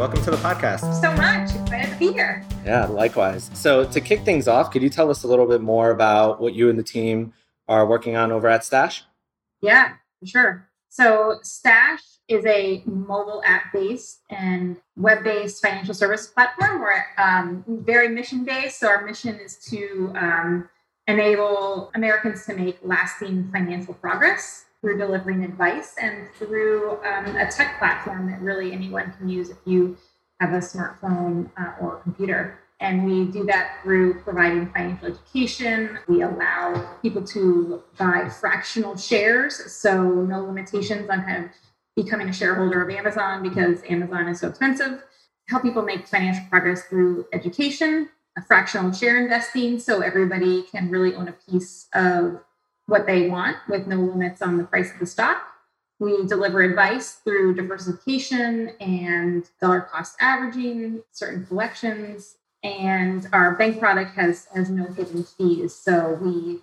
Welcome to the podcast. so much. Excited to be here. Yeah, likewise. So, to kick things off, could you tell us a little bit more about what you and the team are working on over at Stash? Yeah, sure. So, Stash is a mobile app based and web based financial service platform. We're um, very mission based. So, our mission is to um, enable Americans to make lasting financial progress through delivering advice and through um, a tech platform that really anyone can use if you have a smartphone uh, or computer. And we do that through providing financial education. We allow people to buy fractional shares, so no limitations on kind of becoming a shareholder of Amazon because Amazon is so expensive. Help people make financial progress through education, fractional share investing, so everybody can really own a piece of what they want with no limits on the price of the stock. We deliver advice through diversification and dollar cost averaging, certain collections, and our bank product has has no hidden fees. So we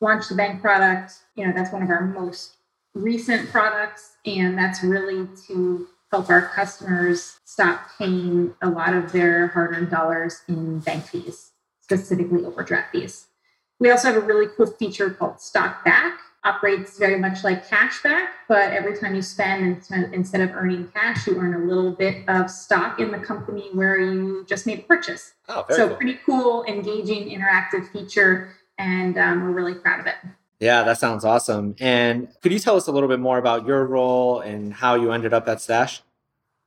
launched the bank product. You know, that's one of our most recent products, and that's really to help our customers stop paying a lot of their hard-earned dollars in bank fees, specifically overdraft fees. We also have a really cool feature called Stock Back. Operates very much like cashback, but every time you spend, instead of earning cash, you earn a little bit of stock in the company where you just made a purchase. Oh, so cool. pretty cool, engaging, interactive feature, and um, we're really proud of it. Yeah, that sounds awesome. And could you tell us a little bit more about your role and how you ended up at Stash?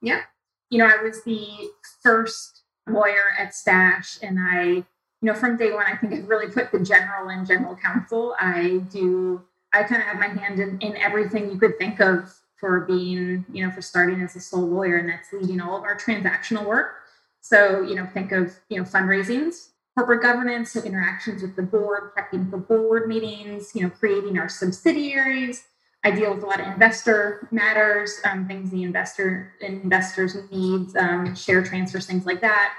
Yeah, you know, I was the first lawyer at Stash, and I you know, from day one, I think I've really put the general in general counsel. I do, I kind of have my hand in, in everything you could think of for being, you know, for starting as a sole lawyer, and that's leading all of our transactional work. So, you know, think of, you know, fundraisings, corporate governance, so interactions with the board, prepping for board meetings, you know, creating our subsidiaries. I deal with a lot of investor matters, um, things the investor investors needs, um, share transfers, things like that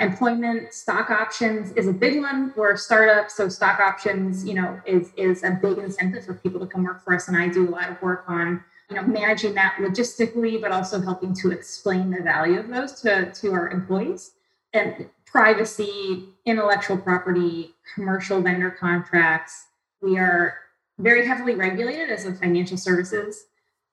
employment stock options is a big one we're a startup. So stock options you know is is a big incentive for people to come work for us. And i do a lot of work on you know managing that logistically but also helping to explain the value of those to to our employees. And privacy intellectual property commercial vendor contracts. We are very heavily regulated as a financial services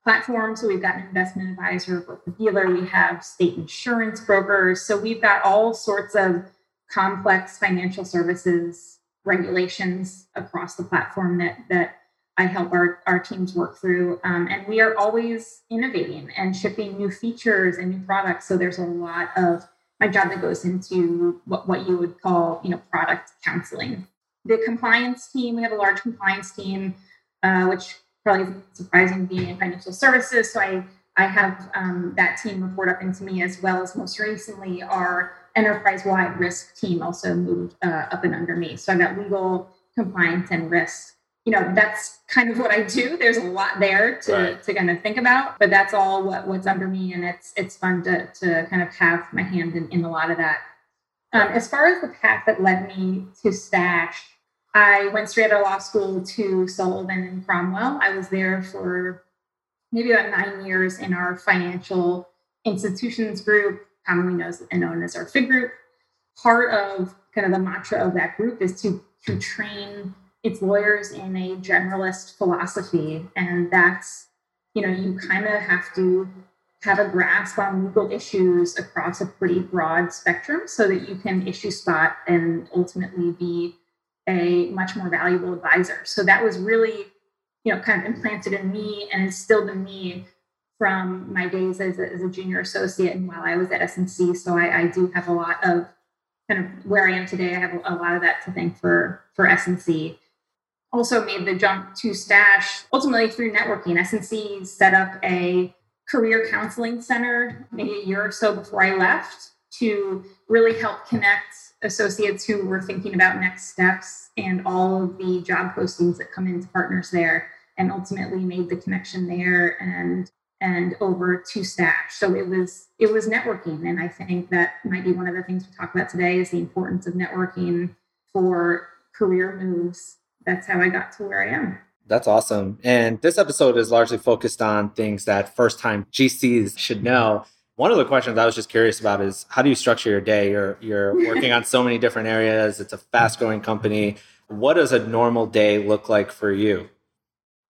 platform. So we've got an investment advisor, broker dealer, we have state insurance brokers. So we've got all sorts of complex financial services regulations across the platform that that I help our, our teams work through. Um, and we are always innovating and shipping new features and new products. So there's a lot of my job that goes into what, what you would call, you know, product counseling. The compliance team, we have a large compliance team, uh, which probably surprising being in financial services. So I I have um, that team report up into me as well as most recently our enterprise-wide risk team also moved uh, up and under me. So I've got legal, compliance, and risk. You know, that's kind of what I do. There's a lot there to, right. to kind of think about, but that's all what, what's under me, and it's it's fun to to kind of have my hand in, in a lot of that. Um, as far as the path that led me to Stash, I went straight out of law school to Sullivan and Cromwell. I was there for maybe about nine years in our financial institutions group, commonly known as our FIG group. Part of kind of the mantra of that group is to, to train its lawyers in a generalist philosophy. And that's, you know, you kind of have to have a grasp on legal issues across a pretty broad spectrum so that you can issue spot and ultimately be a much more valuable advisor. So that was really, you know, kind of implanted in me and instilled in me from my days as a, as a junior associate and while I was at S&C. So I, I, do have a lot of kind of where I am today. I have a, lot of that to thank for for S&C. Also made the jump to Stash ultimately through networking. S&C set up a career counseling center maybe a year or so before I left to really help connect associates who were thinking about next steps and all of the job postings that come into partners there and ultimately made the connection there and and over to stash. So it was it was networking. And i think that might be one of the things we talk about today is the importance of networking for career moves. That's how i got to where i am. That's awesome. And this episode is largely focused on things that first time gcs should know one of the questions I was just curious about is how do you structure your day? You're you're working on so many different areas. It's a fast growing company. What does a normal day look like for you?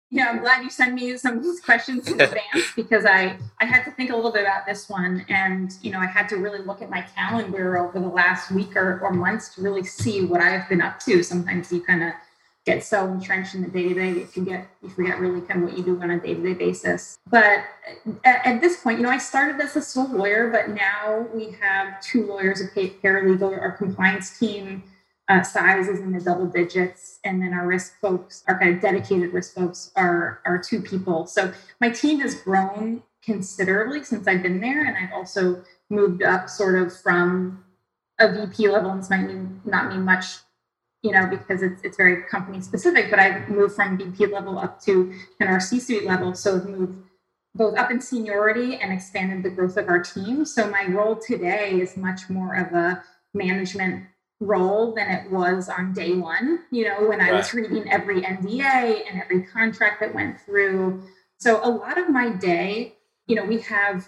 Yeah, I'm glad you sent me some of these questions in advance because I I had to think a little bit about this one, and you know I had to really look at my calendar over the last week or, or months to really see what I've been up to. Sometimes you kind of get so entrenched in the day to day that you forget you forget really kind of what you do on a day to day basis. But at, at, this point, you know, I started as a sole lawyer, but now we have two lawyers, a paralegal, our compliance team uh, size is in the double digits, and then our risk folks, our kind of dedicated risk folks, are are two people. So my team has grown considerably since I've been there, and I've also moved up sort of from a VP level. And this might not mean much, you know, because it's it's very company specific. But I've moved from VP level up to kind our C-suite level. So I've moved both up in seniority and expanded the growth of our team. So my role today is much more of a management role than it was on day one, you know, when I was reading every NDA and every contract that went through. So a lot of my day, you know, we have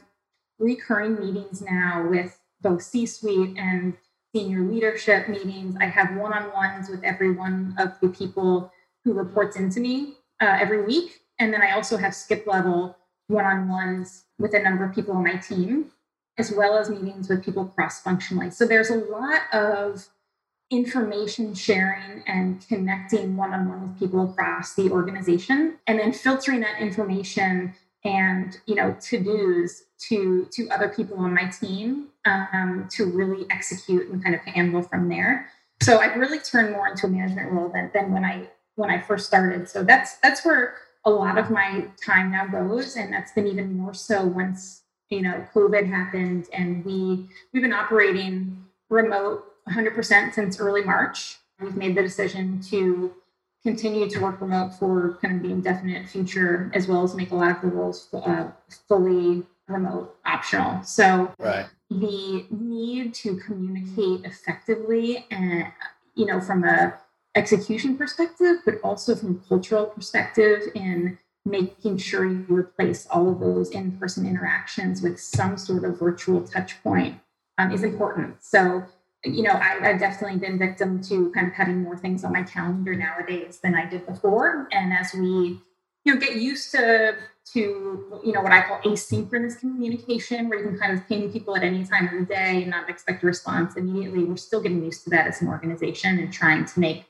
recurring meetings now with both C suite and senior leadership meetings. I have one on ones with every one of the people who reports into me uh, every week. And then I also have skip level one on ones with a number of people on my team, as well as meetings with people cross functionally. So there's a lot of information sharing and connecting one on one with people across the organization and then filtering that information and you know to-dos to to other people on my team um, to really execute and kind of handle from there. So i've really turned more into a management role than, than when i when i first started. So that's that's where a lot of my time now goes. And that's been even more so once you know covid happened and we we've been operating remote 100% since early March. We've made the decision to continue to work remote for kind of the indefinite future, as well as make a lot of the roles uh, fully remote optional. So right. the need to communicate effectively and you know from a execution perspective, but also from a cultural perspective in making sure you replace all of those in-person interactions with some sort of virtual touch point um, is important. So you know, I, have definitely been victim to kind of having more things on my calendar nowadays than I did before. And as we, you know, get used to to you know what I call asynchronous communication, where you can kind of ping people at any time of the day and not expect a response immediately, we're still getting used to that as an organization and trying to make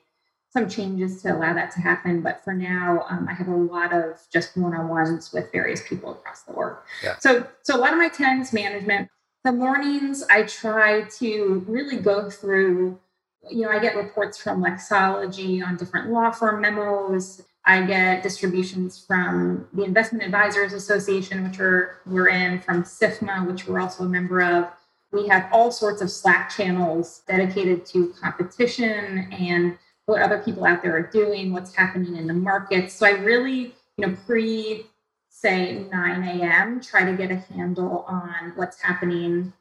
some changes to allow that to happen. But for now, um, I have a lot of just one-on-ones with various people across the org. Yeah. So, so a lot of my tens management the mornings I try to really go through, you know, I get reports from Lexology on different law firm memos. I get distributions from the Investment Advisors Association, which are, we're in, from SIFMA, which we're also a member of. We have all sorts of Slack channels dedicated to competition and what other people out there are doing, what's happening in the market. So I really, you know, pre say 9 a.m., try to get a handle on what's happening,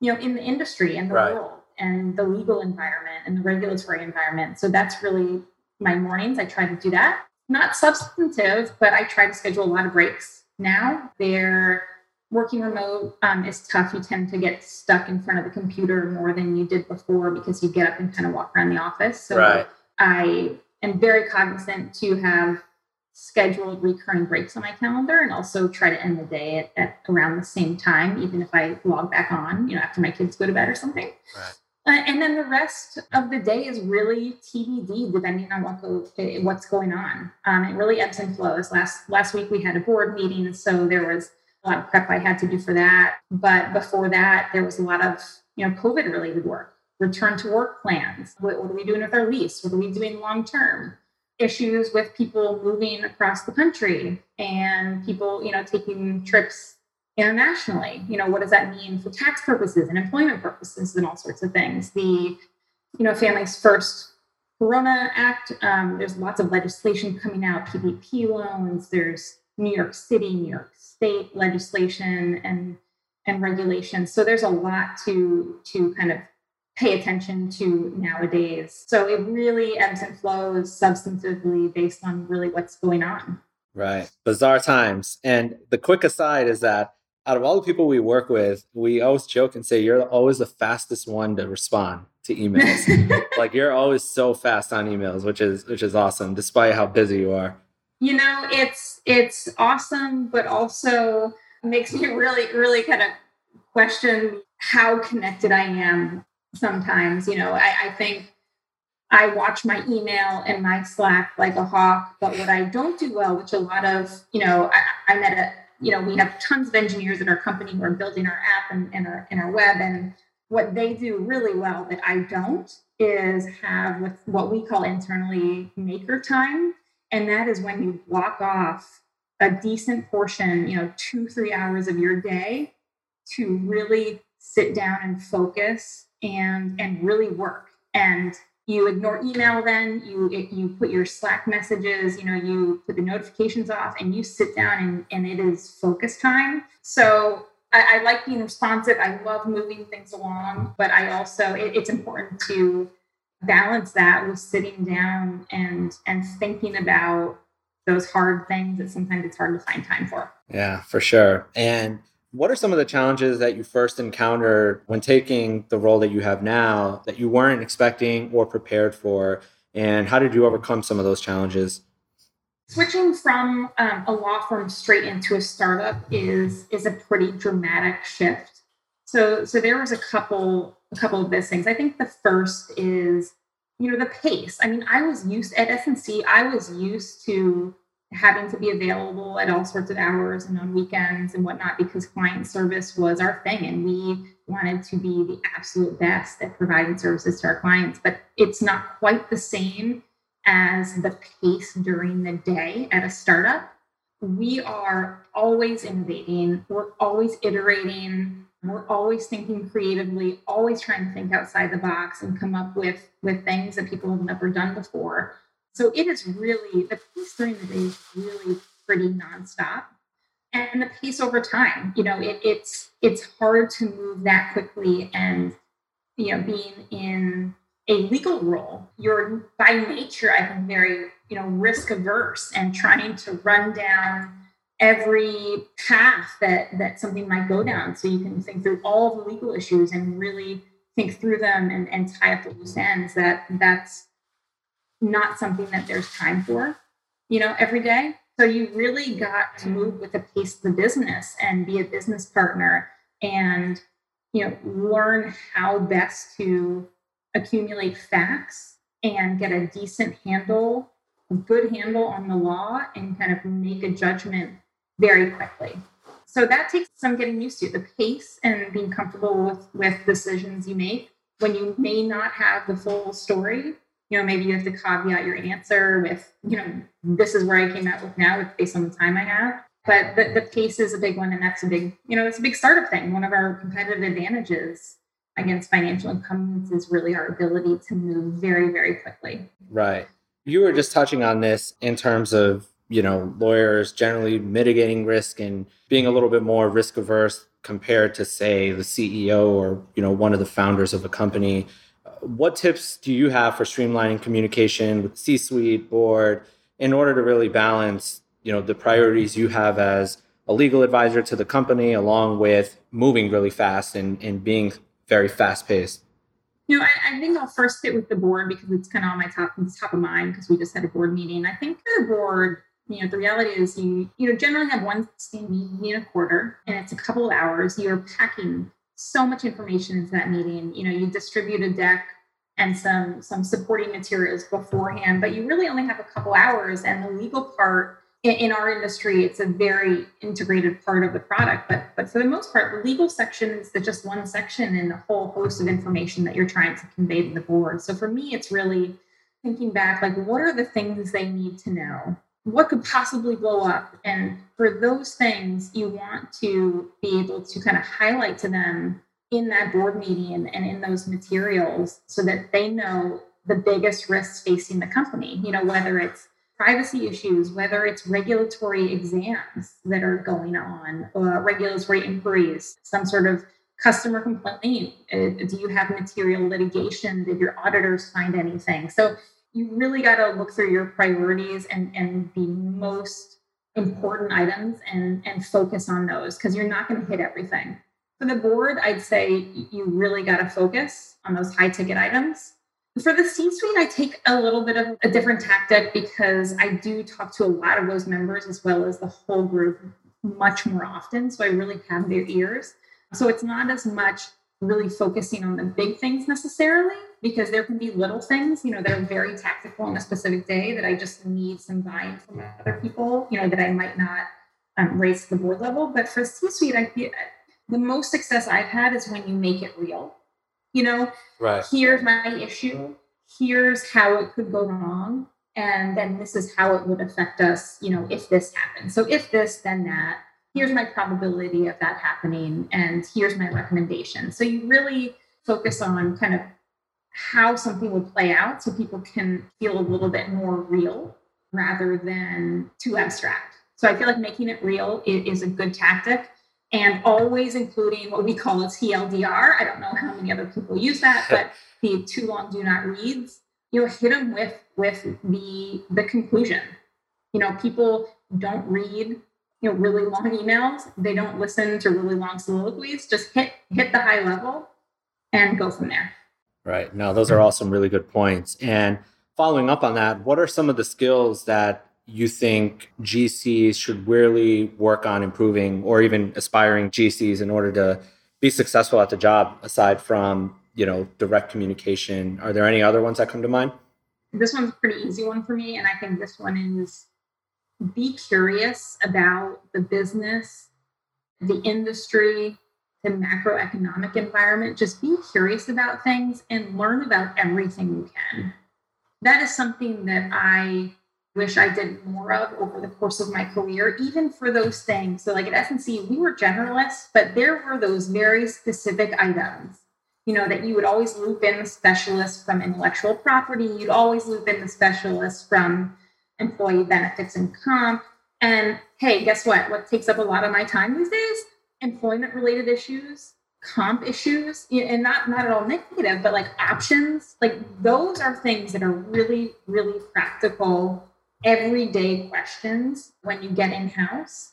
you know, in the industry and the right. world and the legal environment and the regulatory environment. So that's really my mornings. I try to do that. Not substantive, but I try to schedule a lot of breaks now. They're working remote um, is tough. You tend to get stuck in front of the computer more than you did before because you get up and kind of walk around the office. So right. I am very cognizant to have scheduled recurring breaks on my calendar and also try to end the day at, at, around the same time, even if I log back on, you know, after my kids go to bed or something. Right. Uh, and then the rest of the day is really TBD, depending on what go, what's going on. Um, it really ebbs and flows. Last last week we had a board meeting, so there was a lot of prep I had to do for that. But before that, there was a lot of you know COVID related work, return to work plans. What, what are we doing with our lease? What are we doing long term? issues with people moving across the country and people, you know, taking trips internationally. You know, what does that mean for tax purposes and employment purposes and all sorts of things? The, you know, Families First Corona Act, um, there's lots of legislation coming out, PPP loans, there's New York City, New York State legislation and and regulations. So there's a lot to to kind of pay attention to nowadays. So it really ebbs and flows substantively based on really what's going on. Right. Bizarre times. And the quick aside is that out of all the people we work with, we always joke and say you're always the fastest one to respond to emails. like you're always so fast on emails, which is which is awesome, despite how busy you are. You know, it's it's awesome, but also makes me really, really kind of question how connected I am sometimes. You know, I, I think I watch my email and my Slack like a hawk, but what I don't do well, which a lot of, you know, I, I met a you know, we have tons of engineers at our company who are building our app and, and, our, and our web. And what they do really well that I don't is have with what we call internally maker time. And that is when you block off a decent portion, you know, two, three hours of your day to really sit down and focus and and really work. And you ignore email then you you put your slack messages you know you put the notifications off and you sit down and, and it is focus time. So I, I like being responsive. I love moving things along but i also it, it's important to balance that with sitting down and and thinking about those hard things that sometimes it's hard to find time for. Yeah for sure. And what are some of the challenges that you first encountered when taking the role that you have now that you weren't expecting or prepared for? And how did you overcome some of those challenges? Switching from um, a law firm straight into a startup is is a pretty dramatic shift. So so there was a couple a couple of those things. I think the first is you know the pace. I mean, I was used at S&C. I was used to having to be available at all sorts of hours and on weekends and whatnot because client service was our thing and we wanted to be the absolute best at providing services to our clients. But it's not quite the same as the pace during the day at a startup. We are always innovating. We're always iterating. We're always thinking creatively always trying to think outside the box and come up with with things that people have never done before so it is really the pace during the day is really pretty nonstop. And the pace over time, you know, it, it's it's hard to move that quickly and you know, being in a legal role, you're by nature, I think, very, you know, risk averse and trying to run down every path that that something might go down. So you can think through all the legal issues and really think through them and, and tie up the loose ends. That that's not something that there's time for, you know, every day. So you really got to move with the pace of the business and be a business partner and, you know, learn how best to accumulate facts and get a decent handle, a good handle on the law and kind of make a judgment very quickly. So that takes some getting used to the pace and being comfortable with with decisions you make when you may not have the full story you know, maybe you have to caveat your answer with, you know, this is where I came out with now based on the time I have. But the, the pace is a big one, and that's a big, you know, it's a big startup thing. One of our competitive advantages against financial incumbents is really our ability to move very, very quickly. Right. You were just touching on this in terms of, you know, lawyers generally mitigating risk and being a little bit more risk averse compared to, say, the CEO or, you know, one of the founders of a company what tips do you have for streamlining communication with the C-suite board in order to really balance, you know, the priorities you have as a legal advisor to the company, along with moving really fast and, and being very fast paced? You know, I, I, think I'll first sit with the board because it's kind of on my top top of mind because we just had a board meeting. I think the board, you know, the reality is you you know generally have one meeting a quarter, and it's a couple of hours. You're packing so much information into that meeting. You know, you distribute a deck and some some supporting materials beforehand, but you really only have a couple hours. And the legal part in, our industry, it's a very integrated part of the product. But but for the most part, the legal section is just one section in the whole host of information that you're trying to convey to the board. So for me, it's really thinking back, like what are the things they need to know what could possibly blow up? And for those things you want to be able to kind of highlight to them in that board meeting and, in those materials so that they know the biggest risks facing the company you know whether it's privacy issues whether it's regulatory exams that are going on or regulatory inquiries some sort of customer complaint uh, do you have material litigation? Did your auditors find anything? So you really got to look through your priorities and and be most important items and and focus on those because you're not going to hit everything. For the board, I'd say you really got to focus on those high ticket items. For the C suite, I take a little bit of a different tactic because I do talk to a lot of those members as well as the whole group much more often. So I really have their ears. So it's not as much really focusing on the big things necessarily because there can be little things, you know, that are very tactical on a specific day that I just need some buy-in from other people, you know, that I might not um, raise to the board level. But for C-suite, I feel the most success I've had is when you make it real. You know, right. here's my issue. Here's how it could go wrong. And then this is how it would affect us, you know, if this happens. So if this, then that here's my probability of that happening and here's my recommendation. So you really focus on kind of how something would play out so people can feel a little bit more real rather than too abstract. So i feel like making it real is a good tactic and always including what we call a tldr i don't know how many other people use that but the too long do not reads you know hit them with with the the conclusion. You know people don't read you know really long emails. They don't listen to really long soliloquies. Just hit hit the high level and go from there. Right. Now those are all some really good points. And following up on that what are some of the skills that you think gcs should really work on improving or even aspiring gcs in order to be successful at the job aside from you know direct communication? Are there any other ones that come to mind? This one's a pretty easy one for me and i think this one is be curious about the business, the industry, the macroeconomic environment. Just be curious about things and learn about everything you can. That is something that I wish I did more of over the course of my career, even for those things. So, like at S&C, we were generalists, but there were those very specific items, you know, that you would always loop in the specialist from intellectual property, you'd always loop in the specialist from employee benefits and comp. And hey, guess what? What takes up a lot of my time these days? Employment related issues, comp issues, and not not at all negative, but like options. Like those are things that are really, really practical, everyday questions when you get in house.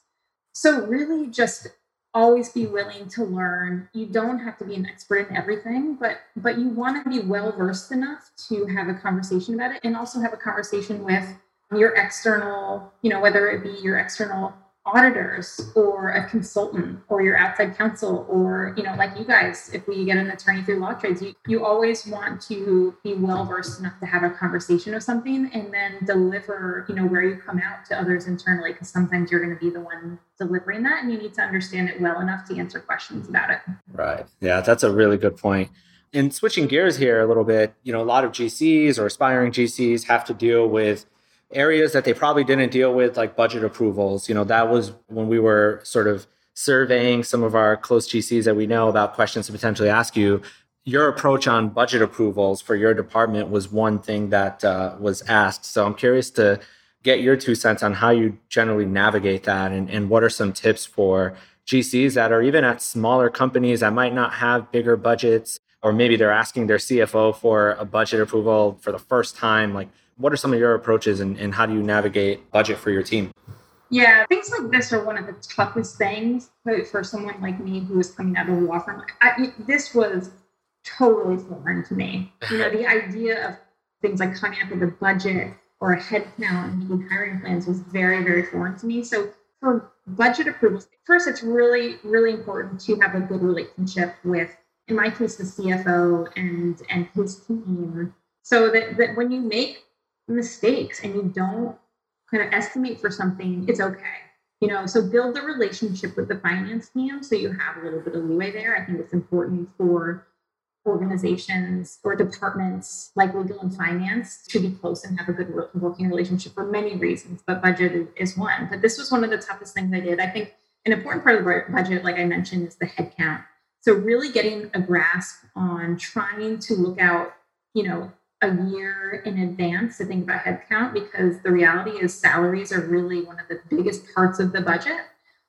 So really just always be willing to learn you don't have to be an expert in everything but but you want to be well versed enough to have a conversation about it and also have a conversation with your external, you know, whether it be your external auditors or a consultant or your outside counsel or you know like you guys if we get an attorney through LawTrades you, you always want to be well versed enough to have a conversation of something and then deliver you know where you come out to others internally because sometimes you're going to be the one delivering that and you need to understand it well enough to answer questions about it right yeah that's a really good point. point and switching gears here a little bit you know a lot of gcs or aspiring gcs have to deal with areas that they probably didn't deal with, like budget approvals. You know, that was when we were sort of surveying some of our close GCs that we know about questions to potentially ask you. Your approach on budget approvals for your department was one thing that uh, was asked. So I'm curious to get your two cents on how you generally navigate that and, and what are some tips for GCs that are even at smaller companies that might not have bigger budgets, or maybe they're asking their CFO for a budget approval for the first time. Like, what are some of your approaches and, and how do you navigate budget for your team? Yeah, things like this are one of the toughest things for someone like me who is coming out of a law firm. I, this was totally foreign to me. You know, the idea of things like coming up with a budget or a head count and making hiring plans was very, very foreign to me. So for budget approvals, first, it's really, really important to have a good relationship with, in my case, the CFO and and his team, so that, that when you make mistakes and you don't kind of estimate for something, it's okay. You know, so build the relationship with the finance team so you have a little bit of leeway there. I think it's important for organizations or departments like legal and finance to be close and have a good working relationship for many reasons, but budget is one. But this was one of the toughest things I did. I think an important part of the budget, like I mentioned, is the headcount. So really getting a grasp on trying to look out, you know, a year in advance to think about headcount because the reality is salaries are really one of the biggest parts of the budget.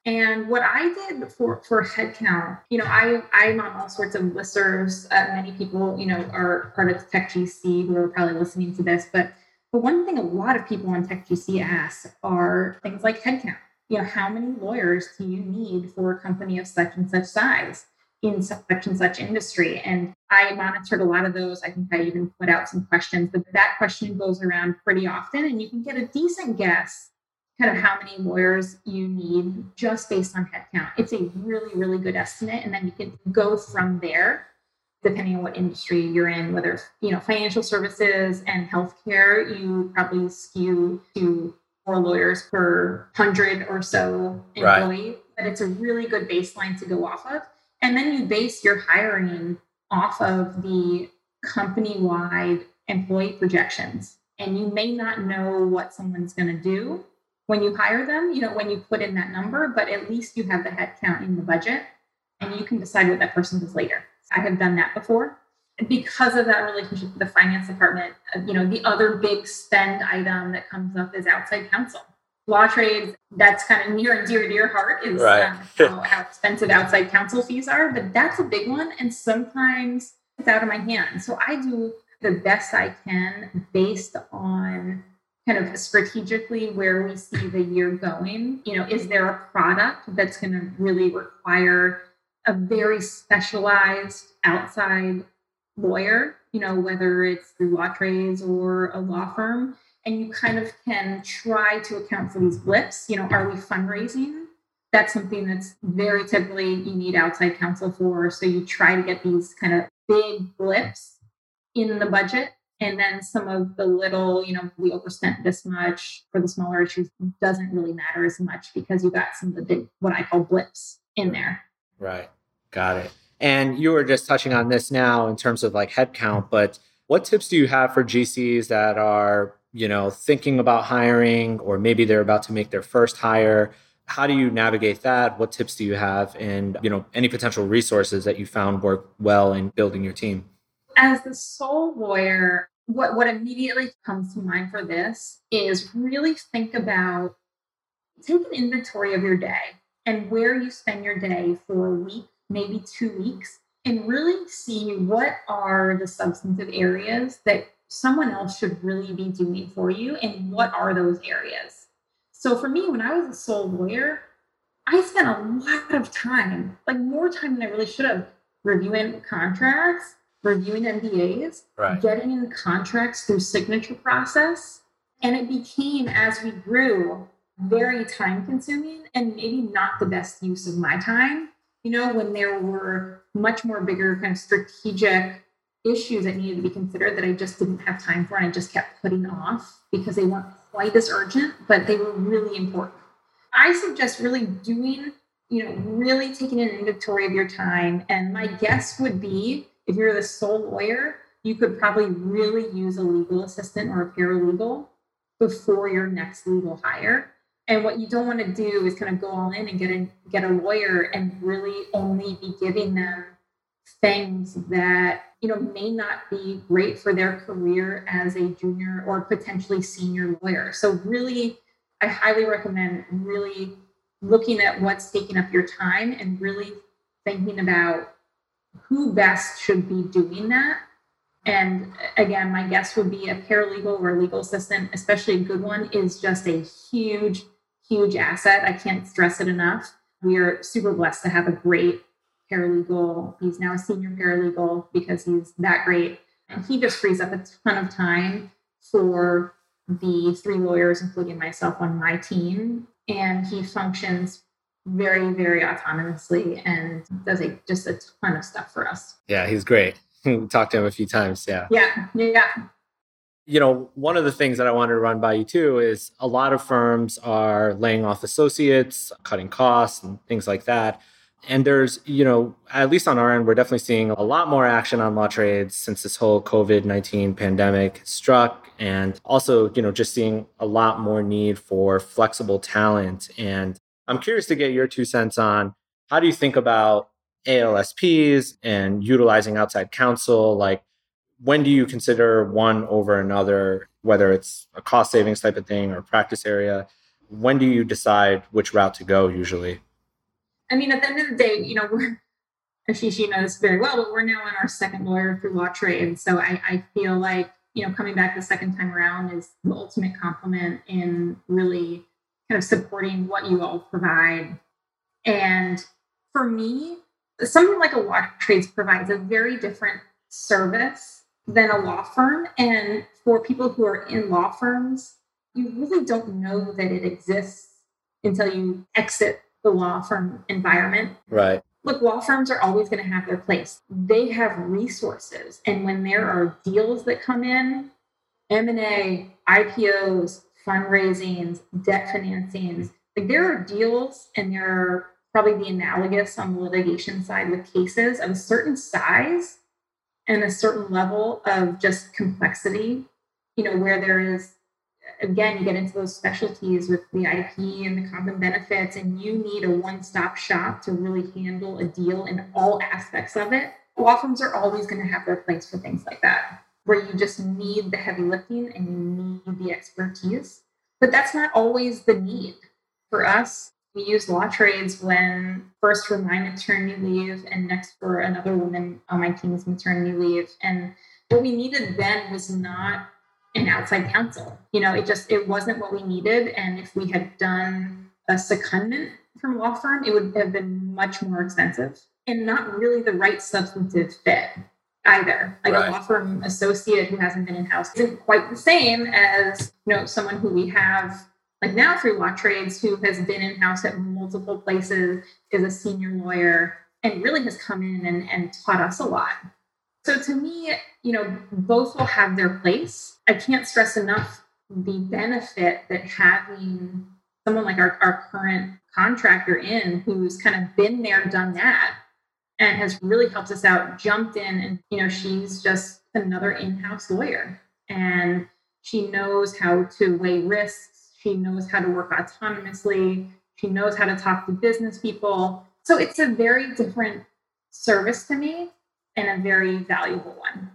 And what I did for for headcount, you know, I I'm on all sorts of listservs. Uh, many people, you know, are part of TechGC who are probably listening to this, but But one thing a lot of people on TechGC ask are things like headcount. You know, how many lawyers do you need for a company of such and such size in such and such industry? And I monitored a lot of those. I think I even put out some questions, but that question goes around pretty often, and you can get a decent guess kind of how many lawyers you need just based on headcount. It's a really, really good estimate. And then you can go from there depending on what industry you're in, whether it's, you know, financial services and healthcare, you probably skew to more lawyers per hundred or so employee. Right. But it's a really good baseline to go off of. And then you base your hiring off of the company wide employee projections. And you may not know what someone's going to do when you hire them, you know, when you put in that number, but at least you have the headcount in the budget and you can decide what that person does later. I have done that before. And because of that relationship with the finance department, uh, you know, the other big spend item that comes up is outside counsel. LawTrades, that's kind of near and dear to your heart is right. um, how, how expensive outside counsel fees are, but that's a big one. And sometimes it's out of my hands. So I do the best I can based on kind of strategically where we see the year going. You know, is there a product that's going to really require a very specialized outside lawyer, you know, whether it's through LawTrades or a law firm, and you kind of can try to account for these blips. You know, are we fundraising? That's something that's very typically you need outside counsel for. So you try to get these kind of big blips in the budget. And then some of the little, you know, we overspent this much for the smaller issues doesn't really matter as much because you got some of the big, what I call blips in there. Right. Got it. And you were just touching on this now in terms of like headcount, but what tips do you have for GCs that are, you know, thinking about hiring or maybe they're about to make their first hire? How do you navigate that? What tips do you have and, you know, any potential resources that you found work well in building your team? As the sole lawyer, what, what immediately comes to mind for this is really think about take an inventory of your day and where you spend your day for a week maybe two weeks and really see what are the substantive areas that someone else should really be doing for you and what are those areas. So for me, when I was a sole lawyer, I spent a lot of time, like more time than I really should have, reviewing contracts, reviewing NDAs, right. getting in contracts through signature process. And it became, as we grew, very time consuming and maybe not the best use of my time you know, when there were much more bigger kind of strategic issues that needed to be considered that I just didn't have time for and I just kept putting off because they weren't quite as urgent, but they were really important. I suggest really doing, you know, really taking an inventory of your time. And my guess would be if you're the sole lawyer, you could probably really use a legal assistant or a paralegal before your next legal hire and what you don't want to do is kind of go all in and get a get a lawyer and really only be giving them things that you know may not be great for their career as a junior or potentially senior lawyer. So really, I highly recommend really looking at what's taking up your time and really thinking about who best should be doing that. And again, my guess would be a paralegal or legal assistant, especially a good one, is just a huge huge asset. I can't stress it enough. We are super blessed to have a great paralegal. He's now a senior paralegal because he's that great. And he just frees up a ton of time for the three lawyers, including myself, on my team. And he functions very, very autonomously and does a, just a ton of stuff for us. Yeah, he's great. we talked to him a few times. Yeah. Yeah. Yeah you know, one of the things that I wanted to run by you too is a lot of firms are laying off associates, cutting costs, and things like that. And there's, you know, at least on our end, we're definitely seeing a lot more action on LawTrades since this whole COVID 19 pandemic struck. And also, you know, just seeing a lot more need for flexible talent. And I'm curious to get your two cents on how do you think about ALSPs and utilizing outside counsel? Like, when do you consider one over another, whether it's a cost savings type of thing or practice area? When do you decide which route to go usually? I mean, at the end of the day, you know, we're, Ashishi knows very well, but we're now in our second lawyer through LawTrade. And so I, I feel like, you know, coming back the second time around is the ultimate compliment in really kind of supporting what you all provide. And for me, something like a law trades provides a very different service than a law firm. And for people who are in law firms, you really don't know that it exists until you exit the law firm environment. Right. Look, law firms are always going to have their place. They have resources, and when there are deals that come in, M&A, IPOs, fundraisings, debt financings, like there are deals and there are probably the analogous on the litigation side with cases of a certain size and a certain level of just complexity, you know, where there is again, you get into those specialties with the IP and the comp and benefits, and you need a one stop shop to really handle a deal in all aspects of it. Law firms are always going to have their place for things like that, where you just need the heavy lifting and you need the expertise. But that's not always the need. For us, we use LawTrades when first for my maternity leave and next for another woman on my team's maternity leave. And what we needed then was not an outside counsel. You know, it just it wasn't what we needed. And if we had done a secondment from a law firm, it would have been much more expensive and not really the right substantive fit either. Like right. a law firm associate who hasn't been in house isn't quite the same as you know someone who we have like now through LawTrades who has been in house at multiple places, is a senior lawyer, and really has come in and, and taught us a lot. So to me, you know, both will have their place. I can't stress enough the benefit that having someone like our, our current contractor in who's kind of been there, done that, and has really helped us out, jumped in, and you know, she's just another in-house lawyer. And she knows how to weigh risks, she knows how to work autonomously, she knows how to talk to business people. So it's a very different service to me and a very valuable one.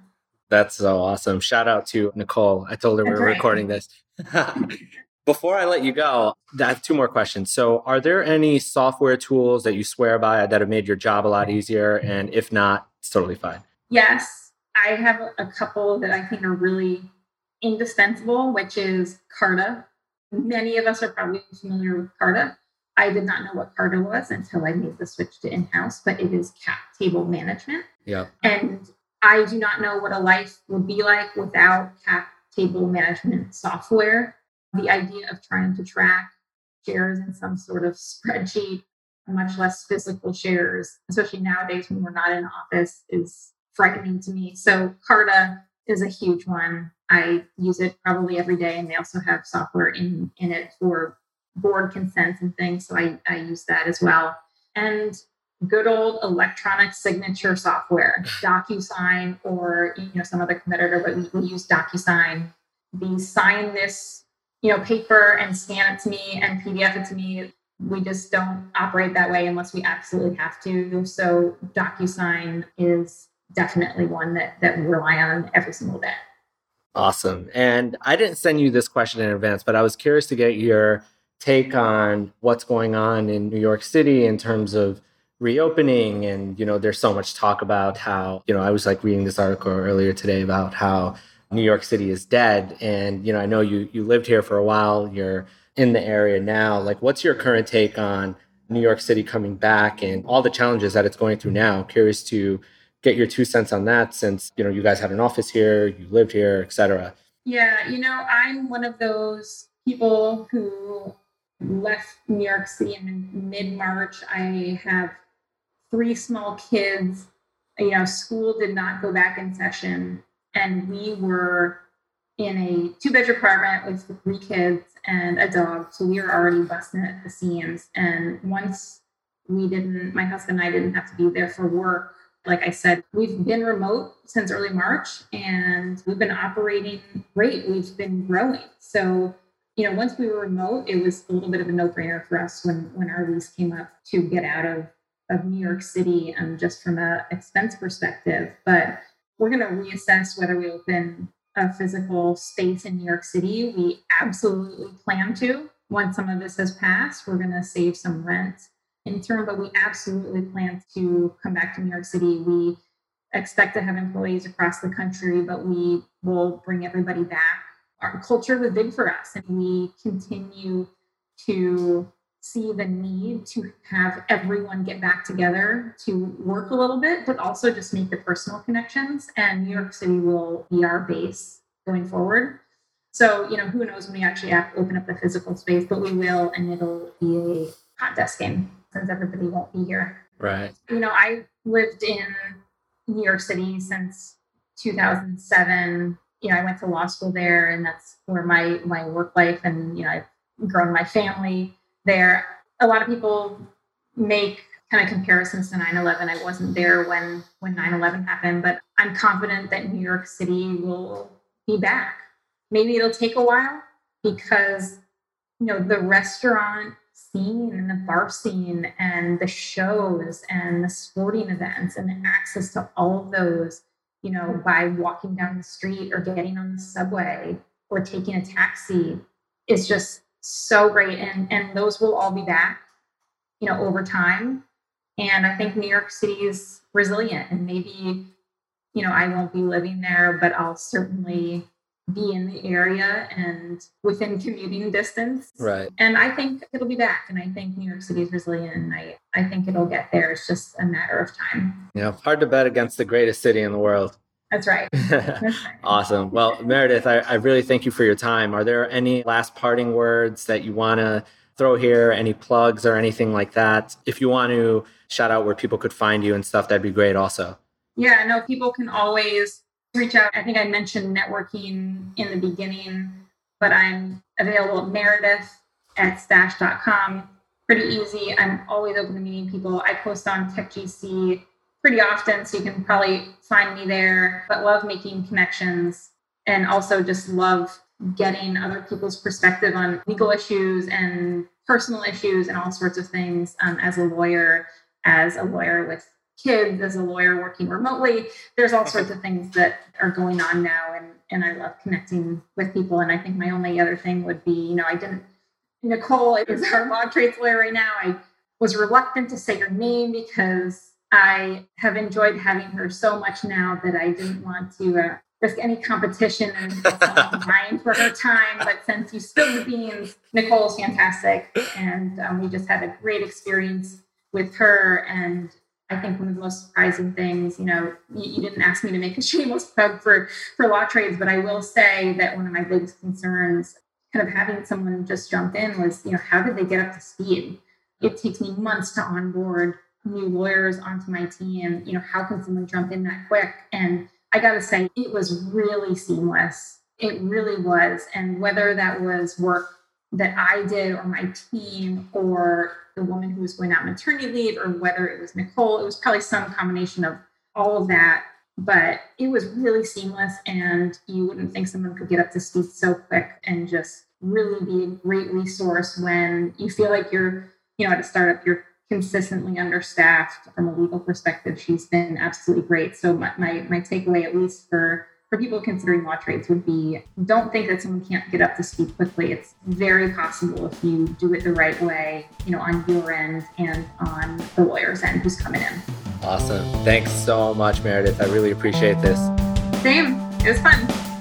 That's so awesome. Shout out to Nicole. I told her That's we were right. recording this. Before I let you go, I have two more questions. So, are there any software tools that you swear by that have made your job a lot easier? And if not, it's totally fine. Yes, I have a couple that I think are really indispensable, which is Carta. Many of us are probably familiar with Carta. I did not know what Carta was until I made the switch to in house, but it is cap table management. Yeah. And I do not know what a life would be like without cap table management software. The idea of trying to track shares in some sort of spreadsheet, much less physical shares, especially nowadays when we're not in office, is frightening to me. So Carta is a huge one. I use it probably every day, and they also have software in in it for board consents and things. So I, I use that as well. And good old electronic signature software, DocuSign or you know some other competitor, but we, use DocuSign. The sign this you know paper and scan it to me and PDF it to me. We just don't operate that way unless we absolutely have to. So DocuSign is definitely one that that we rely on every single day. Awesome. And I didn't send you this question in advance, but I was curious to get your take on what's going on in New York City in terms of reopening and you know there's so much talk about how you know I was like reading this article earlier today about how New York City is dead. And you know I know you you lived here for a while. You're in the area now. Like what's your current take on New York City coming back and all the challenges that it's going through now? Curious to get your two cents on that since you know you guys had an office here you lived here etc yeah you know I'm one of those people who left New York City in mid March. I have three small kids. You know, school did not go back in session, and we were in a two bedroom apartment with three kids and a dog. So we were already busting at the seams. And once we didn't, my husband and I didn't have to be there for work. Like I said, we've been remote since early March and we've been operating great. We've been growing. So you know, once we were remote, it was a little bit of a no-brainer for us when when our lease came up to get out of of New York City, um, just from a expense perspective. But we're going to reassess whether we open a physical space in New York City. We absolutely plan to. Once some of this has passed, we're going to save some rent in turn, but we absolutely plan to come back to New York City. We expect to have employees across the country, but we will bring everybody back. Our culture was big for us, and we continue to see the need to have everyone get back together to work a little bit, but also just make the personal connections. And New York City will be our base going forward. So, you know, who knows when we actually open up the physical space, but we will, and it'll be a hot desk game since everybody won't be here. Right. You know, I lived in New York City since 2007. You know, I went to law school there, and that's where my my work life and you know I've grown my family there. A lot of people make kind of comparisons to 9/11. I wasn't there when when 9/11 happened, but I'm confident that New York City will be back. Maybe it'll take a while because you know the restaurant scene and the bar scene and the shows and the sporting events and the access to all of those, you know, by walking down the street or getting on the subway or taking a taxi is just so great. And and those will all be back, you know, over time. And I think New York City is resilient and maybe, you know, I won't be living there, but I'll certainly be in the area and within commuting distance. Right. And I think it'll be back. And I think New York City is resilient and I, I think it'll get there. It's just a matter of time. Yeah. Hard to bet against the greatest city in the world. That's right. That's right. awesome. Well, Meredith, I, I really thank you for your time. Are there any last parting words that you want to throw here? Any plugs or anything like that? If you want to shout out where people could find you and stuff, that'd be great also. Yeah, no, people can always reach out. I think I mentioned networking in the beginning, but I'm available at Meredith at stash.com. Pretty easy. I'm always open to meeting people. I post on TechGC pretty often, so you can probably find me there, but love making connections and also just love getting other people's perspective on legal issues and personal issues and all sorts of things um, as a lawyer, as a lawyer with kids as a lawyer working remotely. There's all sorts of things that are going on now and and i love connecting with people. And i think my only other thing would be you know i didn't nicole is our LawTrades lawyer right now. I was reluctant to say her name because i have enjoyed having her so much now that i didn't want to uh, risk any competition and mind for her time but since you spilled the beans nicole's fantastic and um, we just had a great experience with her and I think one of the most surprising things, you know, you, you, didn't ask me to make a shameless plug for for LawTrades, but I will say that one of my biggest concerns, kind of having someone just jump in, was, you know, how did they get up to speed? It takes me months to onboard new lawyers onto my team. You know, how can someone jump in that quick? And I got to say, it was really seamless. It really was. And whether that was work that I did or my team or the woman who was going out maternity leave or whether it was Nicole. It was probably some combination of all of that. But it was really seamless, and you wouldn't think someone could get up to speed so quick and just really be a great resource when you feel like you're, you know, at a startup, you're consistently understaffed from a legal perspective. She's been absolutely great. So my, my, my takeaway, at least for for people considering LawTrades would be don't think that someone can't get up to speed quickly. It's very possible if you do it the right way, you know, on your end and on the lawyer's end who's coming in. Awesome. Thanks so much, Meredith. I really appreciate this. Same. It was fun.